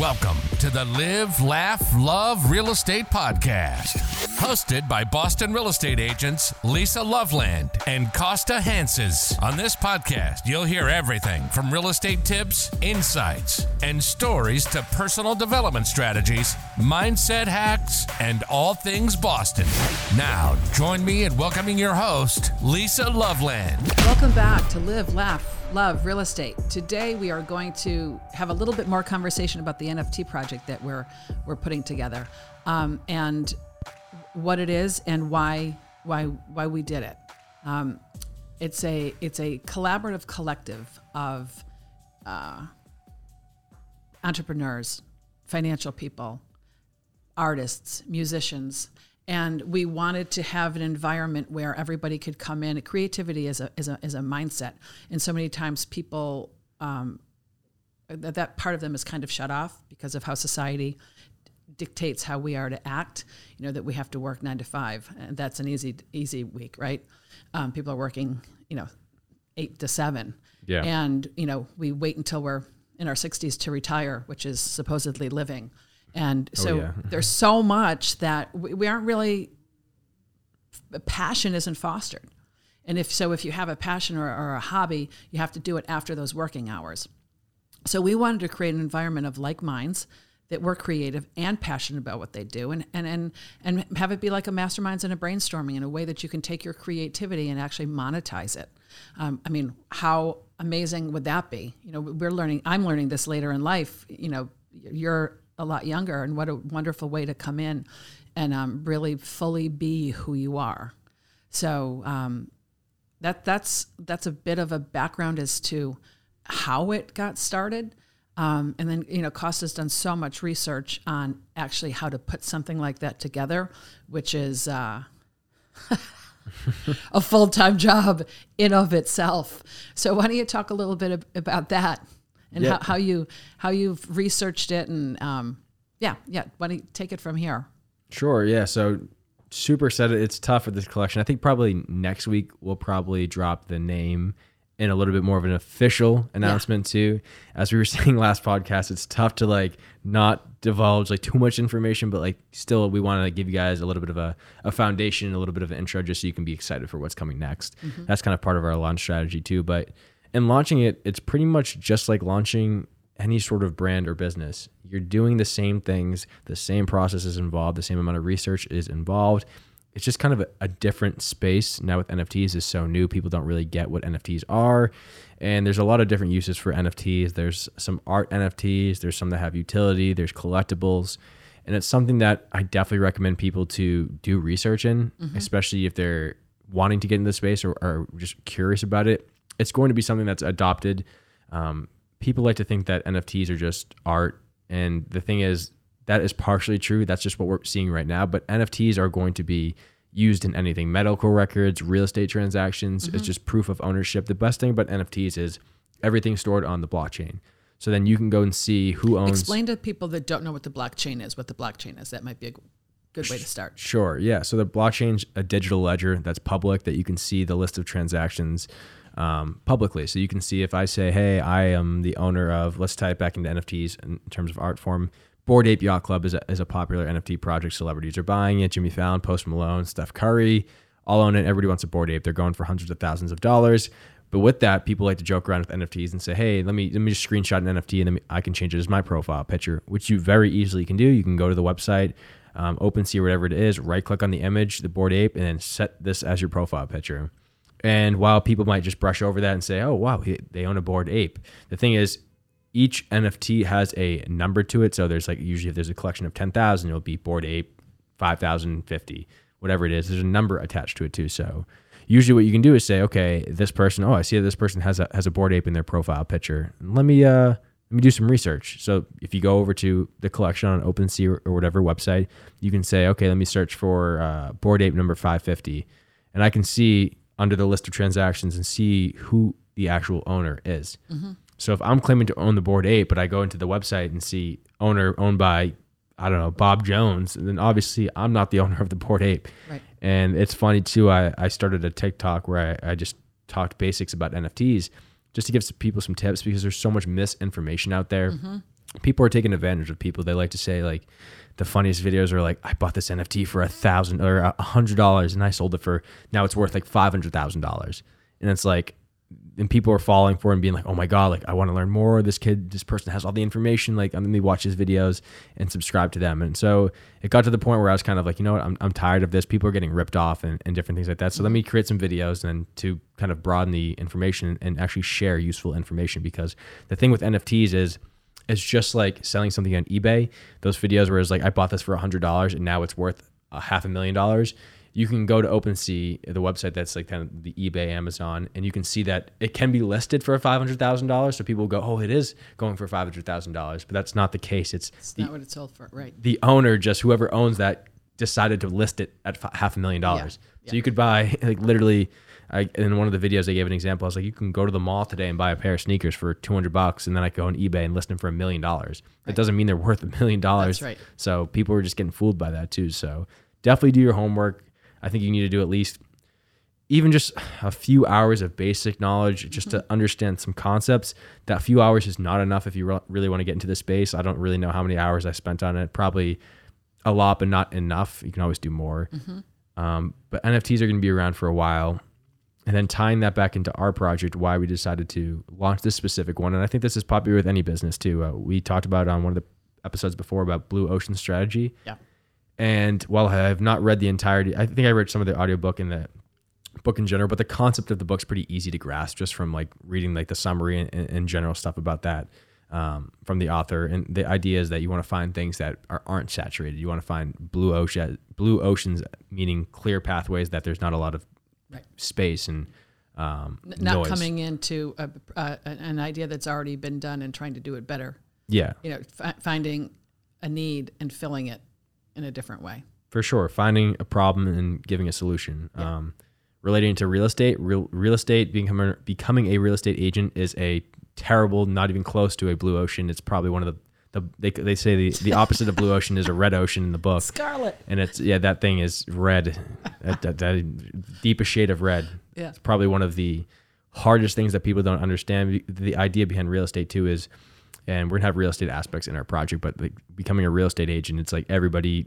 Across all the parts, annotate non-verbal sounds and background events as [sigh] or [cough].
Welcome to the Live, Laugh, Love Real Estate Podcast. Hosted by Boston real estate agents Lisa Loveland and Kosta Hantzis. On this podcast, you'll hear everything from real estate tips, insights, and stories to personal development strategies, mindset hacks, and all things Boston. Now, join me in welcoming your host, Lisa Loveland. Welcome back to Live, Laugh, Love Real Estate. Today we are going to have a little bit more conversation about the NFT project that we're we're putting together, um, and what it is and why why why we did it. Um, it's a it's a collaborative collective of uh, entrepreneurs, financial people, artists, musicians, and we wanted to have an environment where everybody could come in. Creativity is a is a is a mindset, and so many times people um, that that part of them is kind of shut off because of how society dictates how we are to act. You know that we have to work nine to five, and that's an easy easy week, right? Um, people are working, you know, eight to seven, Yeah. and you know we wait until we're in our 60s to retire, which is supposedly living. And so yeah. there's so much that we, we aren't really passion isn't fostered. And if so, if you have a passion or, or a hobby, you have to do it after those working hours. So we wanted to create an environment of like minds that were creative and passionate about what they do and, and, and, and have it be like a masterminds and a brainstorming in a way that you can take your creativity and actually monetize it. Um, I mean, how amazing would that be? You know, we're learning, I'm learning this later in life, you know, you're a lot younger and what a wonderful way to come in and um, really fully be who you are. So um, that that's that's a bit of a background as to how it got started. Um, and then you know, Kosta's done so much research on actually how to put something like that together, which is uh, [laughs] a full time job in of itself. So why don't you talk a little bit ab- about that and Yeah. how, how you how you've researched it and um, yeah yeah why don't you take it from here? Sure. Yeah. So super excited. It's tough with this collection. I think probably next week we'll probably drop the name and a little bit more of an official announcement too. As we were [laughs] saying last podcast, it's tough to like not divulge like too much information, but like still we want to give you guys a little bit of a, a foundation, a little bit of an intro just so you can be excited for what's coming next. That's kind of part of our launch strategy too. But in launching it, it's pretty much just like launching any sort of brand or business. You're doing the same things, the same process is involved, the same amount of research is involved. It's just kind of a, a different space now with NFTs is so new. People don't really get what NFTs are. And there's a lot of different uses for NFTs. There's some art NFTs, there's some that have utility, there's collectibles. And it's something that I definitely recommend people to do research in, mm-hmm. especially if they're wanting to get into the space or are just curious about it. It's going to be something that's adopted. Um, people like to think that NFTs are just art. And the thing is, that is partially true. That's just what we're seeing right now. But NFTs are going to be used in anything medical records, real estate transactions. It's just proof of ownership. The best thing about NFTs is everything stored on the blockchain. So then you can go and see who owns. Explain to people that don't know what the blockchain is what the blockchain is. That might be a good way to start. Sure. Yeah. So the blockchain's a digital ledger that's public that you can see the list of transactions um, publicly. So you can see if I say, hey, I am the owner of, let's tie it back into NFTs in terms of art form. Bored Ape Yacht Club is a, is a popular NFT project. Celebrities are buying it. Jimmy Fallon, Post Malone, Steph Curry, all own it. Everybody wants a Bored Ape. They're going for hundreds of thousands of dollars. But with that, people like to joke around with NFTs and say, "Hey, let me let me just screenshot an NFT and then I can change it as my profile picture," which you very easily can do. You can go to the website, um, OpenSea, whatever it is, right click on the image, the bored ape, and then set this as your profile picture. And while people might just brush over that and say, "Oh, wow, they own a bored ape," the thing is, each NFT has a number to it. So there's like usually if there's a collection of ten thousand, it'll be bored ape five thousand fifty, whatever it is. There's a number attached to it too. So usually what you can do is say, okay, this person, oh, I see this person has a has a bored ape in their profile picture. Let me uh let me do some research. So if you go over to the collection on OpenSea or, or whatever website, you can say, okay, let me search for uh, bored ape number 550, and I can see under the list of transactions and see who the actual owner is. Mm-hmm. So if I'm claiming to own the bored ape, but I go into the website and see owner owned by I don't know Bob Jones, and then obviously I'm not the owner of the bored ape. Right. And it's funny too. I, I started a TikTok where I, I just talked basics about NFTs just to give some people some tips because there's so much misinformation out there. Mm-hmm. People are taking advantage of people. They like to say like the funniest videos are like, I bought this NFT for a thousand or a hundred dollars and I sold it for now it's worth like five hundred thousand dollars. And it's like and people are falling for it and being like, oh my God, like I want to learn more. This kid, this person has all the information. Like, I'm gonna watch his videos and subscribe to them. And so it got to the point where I was kind of like, you know what, I'm, I'm tired of this. People are getting ripped off and, and different things like that. So let me create some videos and to kind of broaden the information and actually share useful information. Because the thing with NFTs is, it's just like selling something on eBay. Those videos where it's like, I bought this for a hundred dollars and now it's worth a half a million dollars you can go to OpenSea, the website that's like kind of the eBay, Amazon, and you can see that it can be listed for five hundred thousand dollars. So people go, "Oh, it is going for five hundred thousand dollars," but that's not the case. It's, It's the, not what it's sold for, right? the owner, just whoever owns that, decided to list it at f- half a million dollars. Yeah. So Yeah. you could buy [laughs] like literally. I, in one of the videos, I gave an example. I was like, you can go to the mall today and buy a pair of sneakers for 200 bucks, and then I go on eBay and list them for a million dollars. That doesn't mean they're worth a million dollars. right. So people were just getting fooled by that too. So definitely do your homework. I think you need to do at least even just a few hours of basic knowledge just to understand some concepts. That few hours is not enough if you re- really want to get into the space. I don't really know how many hours I spent on it. Probably a lot, but not enough. You can always do more. Um, but NFTs are going to be around for a while. And then tying that back into our project, why we decided to launch this specific one. And I think this is popular with any business too. Uh, we talked about it on one of the episodes before about blue ocean strategy. Yeah. And while I have not read the entirety, I think I read some of the audiobook and the book in general, but the concept of the book's pretty easy to grasp just from like reading like the summary and, and, and general stuff about that um, from the author. And the idea is that you want to find things that are, aren't saturated. You want to find blue ocean, blue oceans, meaning clear pathways that there's not a lot of Right. space and um, Not noise. coming into a, uh, an idea that's already been done and trying to do it better. Yeah, You know, fi- finding a need and filling it in a different way. for sure. Finding a problem and giving a solution. Um, relating to real estate, real real estate becoming becoming a real estate agent is a terrible, not even close to a blue ocean. It's probably one of the the they, they say the, the opposite of blue ocean is a red ocean in the book. Scarlet. And it's yeah, that thing is red, that, that, that deepest shade of red. Yeah. It's probably one of the hardest things that people don't understand. The idea behind real estate too is, and we're gonna have real estate aspects in our project, but like becoming a real estate agent, it's like everybody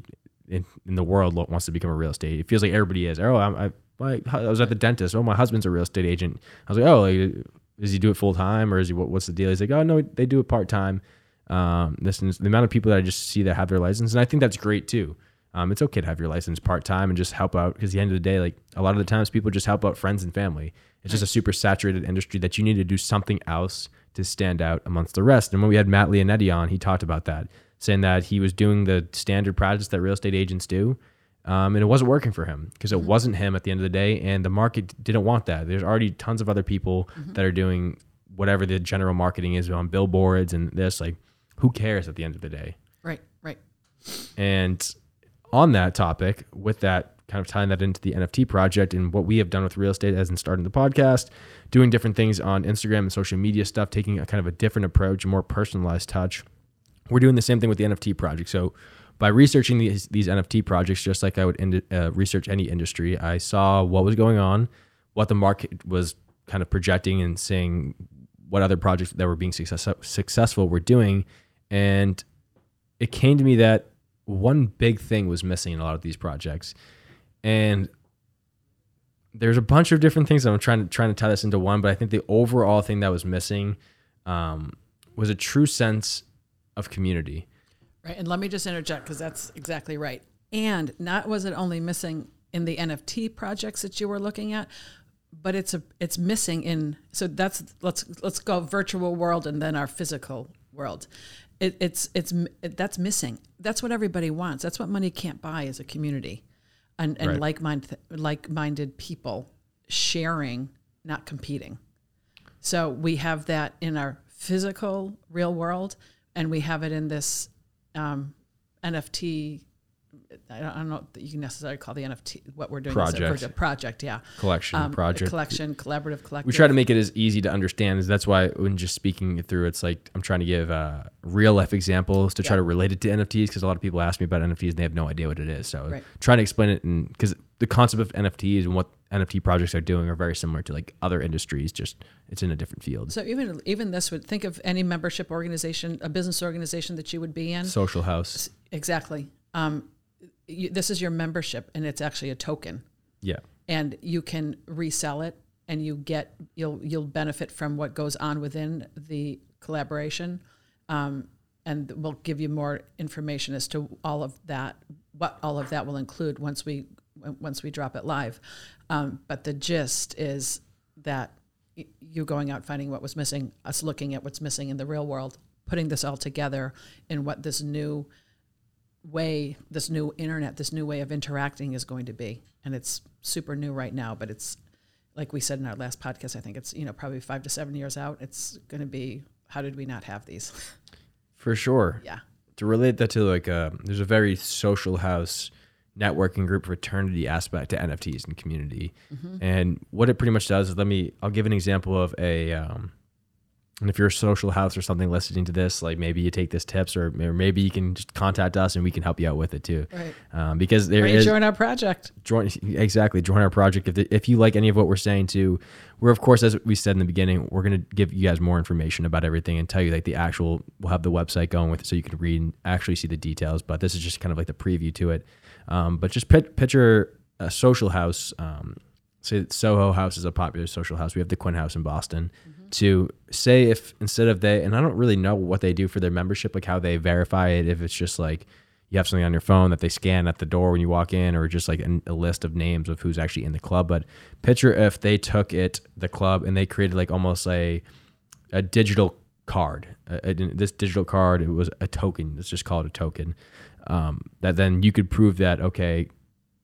in, in the world wants to become a real estate. It feels like everybody is. Oh, I'm, I, my, I was at the dentist. Oh, my husband's a real estate agent. I was like, oh, like, does he do it full time or is he what, what's the deal? He's like, oh no, they do it part time. Um, this is the amount of people that I just see that have their license, and I think that's great too. Um, it's okay to have your license part time and just help out because at the end of the day, like a lot of the times, people just help out friends and family. It's just a super saturated industry that you need to do something else to stand out amongst the rest. And when we had Matt Leonetti on, he talked about that, saying that he was doing the standard practice that real estate agents do, um, and it wasn't working for him because it wasn't him at the end of the day, and the market didn't want that. There's already tons of other people that are doing whatever the general marketing is on billboards and this. Like, who cares at the end of the day? Right, right. And on that topic, with that kind of tying that into the NFT project and what we have done with real estate as in starting the podcast, doing different things on Instagram and social media stuff, taking a kind of a different approach, a more personalized touch. We're doing the same thing with the NFT project. So by researching these, these NFT projects, just like I would ind- uh, research any industry, I saw what was going on, what the market was kind of projecting and seeing what other projects that were being success- successful were doing. And it came to me that one big thing was missing in a lot of these projects. And there's a bunch of different things. I'm trying to trying to tie this into one, but I think the overall thing that was missing um, was a true sense of community. Right. And let me just interject because that's exactly right. And not was it only missing in the NFT projects that you were looking at, but it's a it's missing in so that's let's let's go virtual world and then our physical world. It, it's it's it, that's missing. That's what everybody wants. That's what money can't buy is a community, and and Right. like minded like minded people sharing, not competing. So we have that in our physical real world, and we have it in this um, NFT. I don't, I don't know that you can necessarily call the NFT what we're doing Project. project. project yeah. Collection, Um, project. collection, collaborative, collective. we try to make it as easy to understand. Is that's why when just speaking it through, it's like I'm trying to give uh, real life examples to try to relate it to NFTs because a lot of people ask me about NFTs and they have no idea what it is. So Right. trying to explain it and because the concept of NFTs and what NFT projects are doing are very similar to like other industries. Just it's in a different field. So even even this would think of any membership organization, a business organization that you would be in. Social house. Exactly. Um, you, this is your membership, and it's actually a token, Yeah. and you can resell it, and you get you'll you'll benefit from what goes on within the collaboration, um, and we'll give you more information as to all of that, what all of that will include once we once we drop it live. Um, but the gist is that you going out finding what was missing, us looking at what's missing in the real world, putting this all together in what this new way, this new internet, this new way of interacting is going to be. And it's super new right now, but it's like we said in our last podcast, I think it's, you know, probably five to seven years out. It's going to be, how did we not have these? [laughs] For sure. yeah. To relate that to like a, there's a very social house networking group fraternity aspect to NFTs and community. And what it pretty much does is let me, I'll give an example of a, um, and if you're a social house or something listening to this, like maybe you take this tips or, or maybe you can just contact us and we can help you out with it too. Right. Um, because there is join our project. join exactly join our project if, the, if you like any of what we're saying too we're of course as we said in the beginning we're going to give you guys more information about everything and tell you like the actual we'll have the website going with it so you can read and actually see the details but this is just kind of like the preview to it um, but just pit, picture a social house um, say soho house is a popular social house we have the quinn house in boston to say if instead of they and i don't really know what they do for their membership like how they verify it if it's just like you have something on your phone that they scan at the door when you walk in, or just like a list of names of who's actually in the club. But picture if they took it, the club, and they created like almost a a digital card. A- a- this digital card, it was a token. Let's just call it a token. Um, that then you could prove that okay,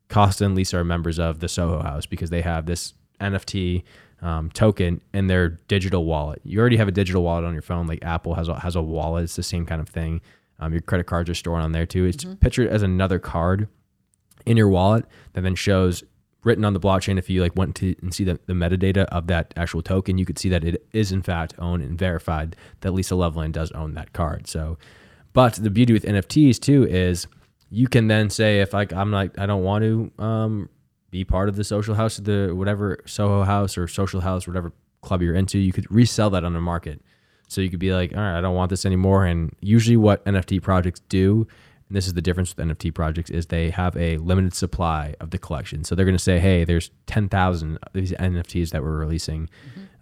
Kosta and Lisa are members of the Soho House because they have this NFT um, token in their digital wallet. You already have a digital wallet on your phone, like Apple has a, has a wallet. It's the same kind of thing. Um, your credit cards are stored on there too. It's pictured as another card in your wallet that then shows written on the blockchain. If you like went to and see the, the metadata of that actual token, you could see that it is in fact owned and verified that Lisa Loveland does own that card. So, but the beauty with NFTs too is you can then say if like I'm like I don't want to um, be part of the social house, the whatever Soho house or social house, whatever club you're into, you could resell that on the market. So you could be like, all right, I don't want this anymore. And usually, what NFT projects do, and this is the difference with NFT projects, is they have a limited supply of the collection. So they're going to say, hey, there's 10,000 of these NFTs that we're releasing.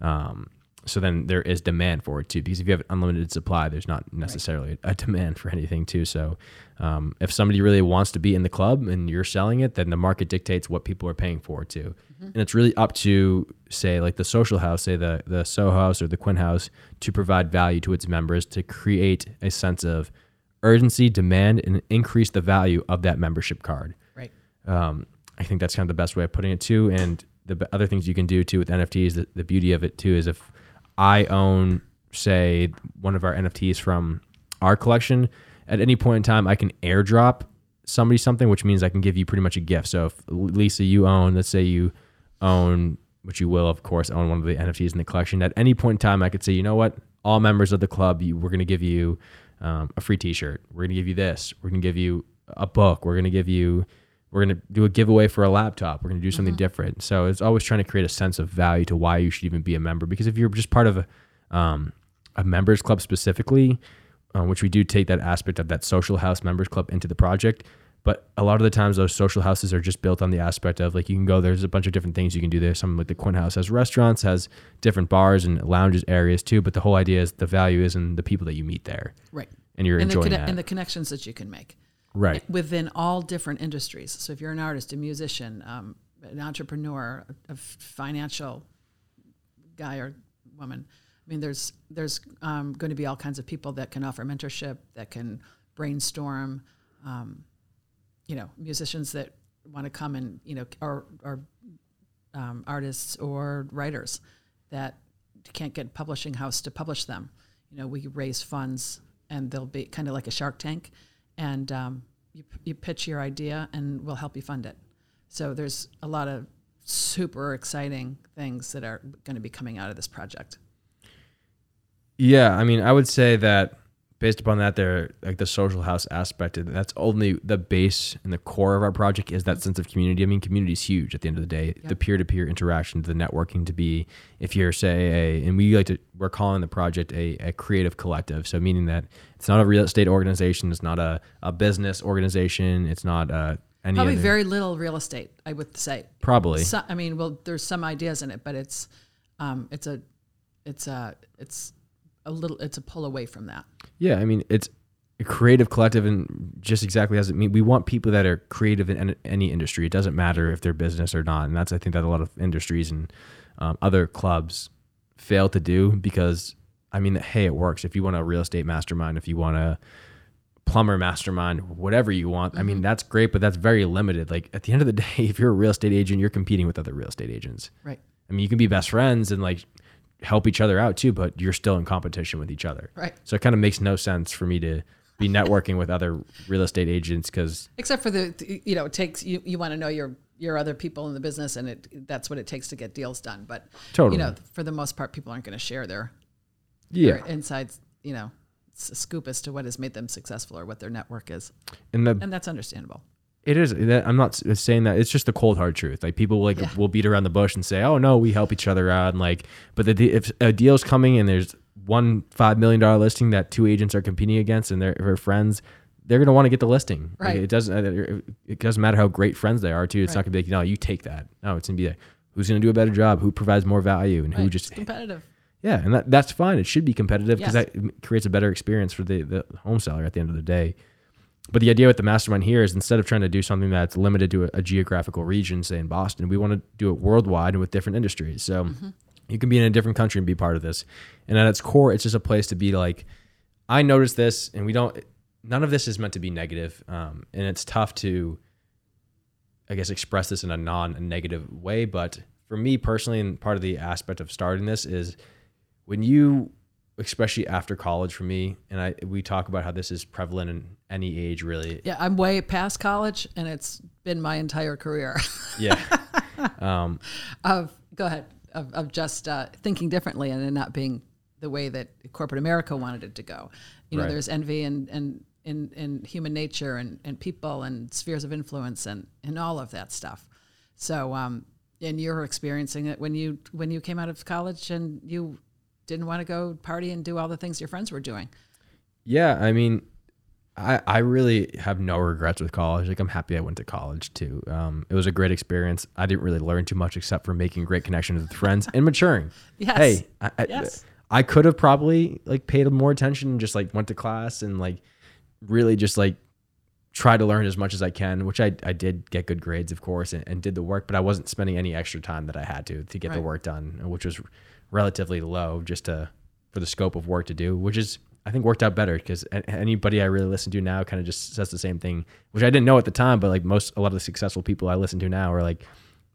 Um, so then there is demand for it too, because if you have an unlimited supply, there's not necessarily a demand for anything too. So um, if somebody really wants to be in the club and you're selling it, then the market dictates what people are paying for it too. And it's really up to say like the social house, say the the Soho House or the Quinn House, to provide value to its members to create a sense of urgency, demand, and increase the value of that membership card. Right. Um, I think that's kind of the best way of putting it too. And the other things you can do too with NFTs, the, the beauty of it too is if I own, say, one of our NFTs from our collection, at any point in time, I can airdrop somebody something, which means I can give you pretty much a gift. So if Lisa, you own, let's say you own, which you will, of course, own one of the NFTs in the collection. At any point in time, I could say, you know what, all members of the club, you, we're going to give you um, a free T-shirt. We're going to give you this. We're going to give you a book. We're going to give you. We're going to do a giveaway for a laptop. We're going to do something different. So it's always trying to create a sense of value to why you should even be a member. Because if you're just part of a, um, a members club specifically, uh, which we do take that aspect of that social house members club into the project. But a lot of the times, those social houses are just built on the aspect of like you can go. There's a bunch of different things you can do there. Some like the Quinn House has restaurants, has different bars and lounges areas too. But the whole idea is the value is in the people that you meet there, Right. and you're And the, enjoying conne- that. and the connections that you can make. Right. within all different industries. So if you're an artist, a musician, um, an entrepreneur, a, financial guy or woman, I mean, there's there's um, going to be all kinds of people that can offer mentorship, that can brainstorm. Um, you know, musicians that want to come and you know, or or um, artists or writers that can't get publishing house to publish them. You know, we raise funds, and they'll be kind of like a Shark Tank, and um, you you pitch your idea, and we'll help you fund it. So there's a lot of super exciting things that are going to be coming out of this project. Yeah, I mean, I would say that based upon that, there like the social house aspect. That's only the base and the core of our project is that sense of community. I mean, community is huge at the end of the day. The peer to peer interaction, the networking to be. If you're say a, and we like to, we're calling the project a, a creative collective. So meaning that it's not a real estate organization, it's not a, a business organization, it's not uh any Probably other- very little real estate, I would say. probably So, I mean, well, there's some ideas in it, but it's, um, it's a, it's a, it's a little, it's a pull away from that. Yeah, I mean it's a creative collective, and just exactly as it means. We want people that are creative in any industry. It doesn't matter if they're business or not, and that's I think that a lot of industries and um, other clubs fail to do because I mean, hey, it works. If you want a real estate mastermind, if you want a plumber mastermind, whatever you want, I mean, that's great, but that's very limited. Like at the end of the [laughs] day, if you're a real estate agent, you're competing with other real estate agents. Right. I mean, you can be best friends and like help each other out too, but you're still in competition with each other. Right. So it kind of makes no sense for me to be networking with other real estate agents because Except for the, you know, it takes, you, you want to know your, your other people in the business and it, that's what it takes to get deals done. But, Totally. you know, for the most part, people aren't going to share their, yeah, their insides, you know, scoop as to what has made them successful or what their network is. and the And that's understandable. It is. I'm not saying that it's just the cold hard truth. Like people like Yeah. will beat around the bush and say, "Oh no, we help each other out," and like, but the, if a deal's coming and there's one five million dollar listing that two agents are competing against and they're, they're friends. They're gonna want to get the listing. Like, Right. it doesn't. It doesn't matter how great friends they are. Too. It's not gonna be like, no, you take that. No, it's gonna be like, who's gonna do a better job? Who provides more value? And who just It's competitive. Yeah, and that, that's fine. It should be competitive because Yes. that creates a better experience for the, the home seller at the end of the day. But the idea with the mastermind here is instead of trying to do something that's limited to a, a geographical region, say in Boston, we want to do it worldwide and with different industries. So you can be in a different country and be part of this. And at its core, it's just a place to be like, I noticed this, and we don't. None of this is meant to be negative, um, and it's tough to, I guess, express this in a non-negative way. But for me personally, and part of the aspect of starting this is when you especially after college for me and i we talk about how this is prevalent in any age really Yeah, I'm way past college, and it's been my entire career [laughs] yeah um of go ahead of, of just uh, thinking differently and not being the way that corporate America wanted it to go. You know, Right. there's envy and and in, in human nature and, and people and spheres of influence and, and all of that stuff. So um, and you're experiencing it when you when you came out of college and you didn't want to go party and do all the things your friends were doing. yeah i mean i i really have no regrets with college like i'm happy i went to college too um it was a great experience i didn't really learn too much except for making great connections with friends and maturing [laughs] Yes. hey I, I, Yes. I could have probably like paid more attention and just like went to class and like really just like try to learn as much as I can, which I, I did get good grades, of course, and, and did the work, but I wasn't spending any extra time that I had to to get the work done, which was relatively low just to for the scope of work to do, which is I think worked out better because anybody I really listen to now kind of just says the same thing, which I didn't know at the time, but like most a lot of the successful people I listen to now are like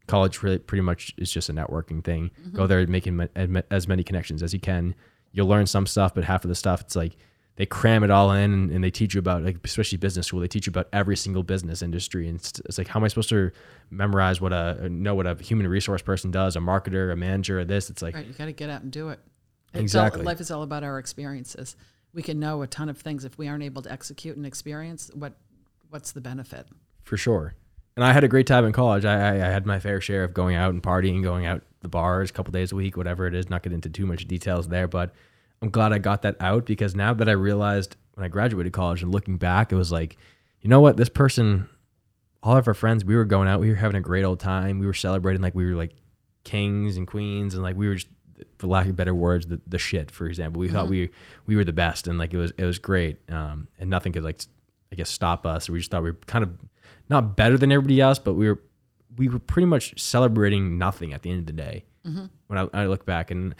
college really pretty much is just a networking thing. Go mm-hmm. there making ma- as many connections as you can. You'll learn some stuff, but half of the stuff it's like they cram it all in and, and they teach you about like especially business school. They teach you about every single business industry, and it's, it's like how am I supposed to memorize what a uh, know what a human resource person does, a marketer, a manager, or this? It's like Right, you got to get out and do it. Exactly. All, life is all about our experiences. We can know a ton of things if we aren't able to execute and experience. What what's the benefit? for sure. And I had a great time in college. I, I, I had my fair share of going out and partying, going out the bars a couple days a week, whatever it is. Not get into too much details there, but I'm glad I got that out because now that I realized when I graduated college and looking back, it was like, you know what, this person, all of our friends, we were going out, we were having a great old time, we were celebrating like we were like kings and queens, and like we were just, for lack of better words, the, the shit. For example, we thought we we were the best, and like it was it was great, um, and nothing could like I guess stop us. We just thought we were kind of not better than everybody else, but we were we were pretty much celebrating nothing at the end of the day. When I, I look back, and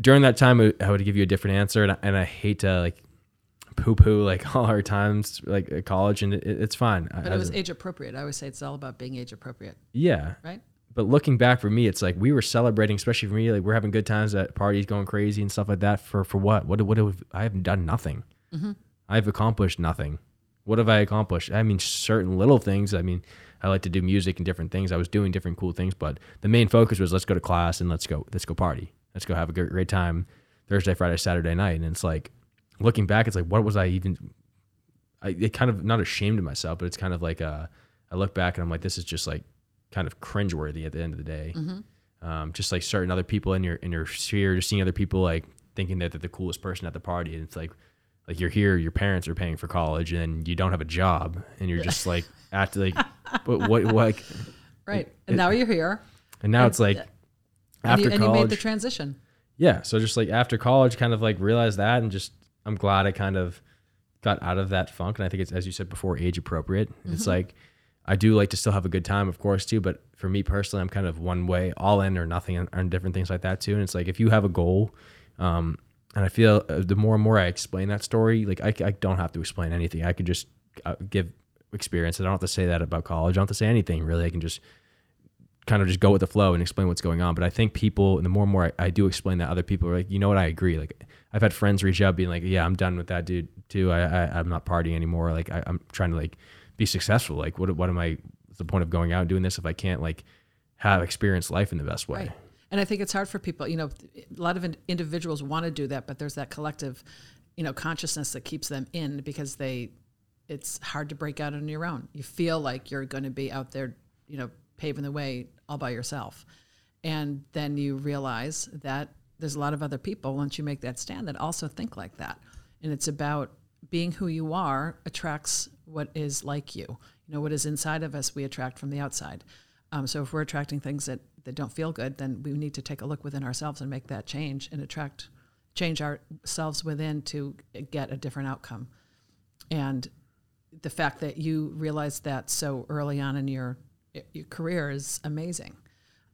during that time, I would give you a different answer, and I, and I hate to like poo poo like [laughs] all our times like at college, and it, it's fine. But I it was age appropriate. I always say it's all about being age appropriate, yeah, right? but looking back for me, it's like we were celebrating, especially for me, like we're having good times at parties, going crazy and stuff like that. For for what? What? What? Have, I haven't done nothing. Mm-hmm. I've accomplished nothing. What have I accomplished? I mean, certain little things. I mean, I like to do music and different things. I was doing different cool things, but the main focus was let's go to class and let's go let's go party. Let's go have a great, great time Thursday, Friday, Saturday night. And it's like looking back, it's like, what was I even? I it kind of not ashamed of myself, but it's kind of like uh, I look back and I'm like, this is just like kind of cringeworthy at the end of the day. Um, just like certain other people in your in your sphere, just seeing other people like thinking that they're the coolest person at the party, and it's like like you're here, your parents are paying for college, and you don't have a job, and you're just [laughs] like at like but what what like, Right. And now you're here. and now it's like And, after you, and you college, made the transition. yeah so just like after college kind of like realized that and just i'm glad i kind of got out of that funk. And i think it's as you said before age appropriate. It's like i do like to still have a good time of course too. But for me personally i'm kind of one way all in or nothing and, and different things like that too. And it's like if you have a goal um and i feel uh, the more and more i explain that story like i, I don't have to explain anything. I could just uh, give experience i don't have to say that about college. I don't have to say anything really. I can just kind of just go with the flow and explain what's going on. But I think people, and the more and more I, I do explain that, other people are like, you know what, I agree. Like I've had friends reach out being like, yeah, I'm done with that dude too. I, I I'm not partying anymore. Like I, I'm trying to like be successful. Like what what am I? What's the point of going out and doing this if I can't like have experience life in the best way? Right. And I think it's hard for people, you know, a lot of individuals want to do that, but there's that collective, you know, consciousness that keeps them in because they, it's hard to break out on your own. You feel like you're going to be out there, you know, paving the way all by yourself. And then you realize that there's a lot of other people once you make that stand that also think like that. And it's about being who you are attracts what is like you. You know, what is inside of us, we attract from the outside. Um, so if we're attracting things that, that don't feel good, then we need to take a look within ourselves and make that change and attract, change ourselves within to get a different outcome. And the fact that you realized that so early on in your your career is amazing.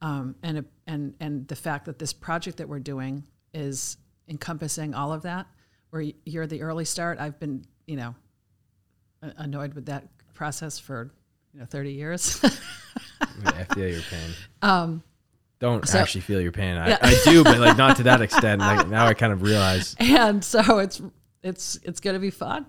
Um, and and and the fact that this project that we're doing is encompassing all of that, where you're the early start. I've been, you know, annoyed with that process for you know 30 years. [laughs] I feel your pain. [laughs] Um, don't so- actually feel your pain. I, Yeah. I do, but like not to that [laughs] extent. Like now I kind of realize. and so it's it's it's going to be fun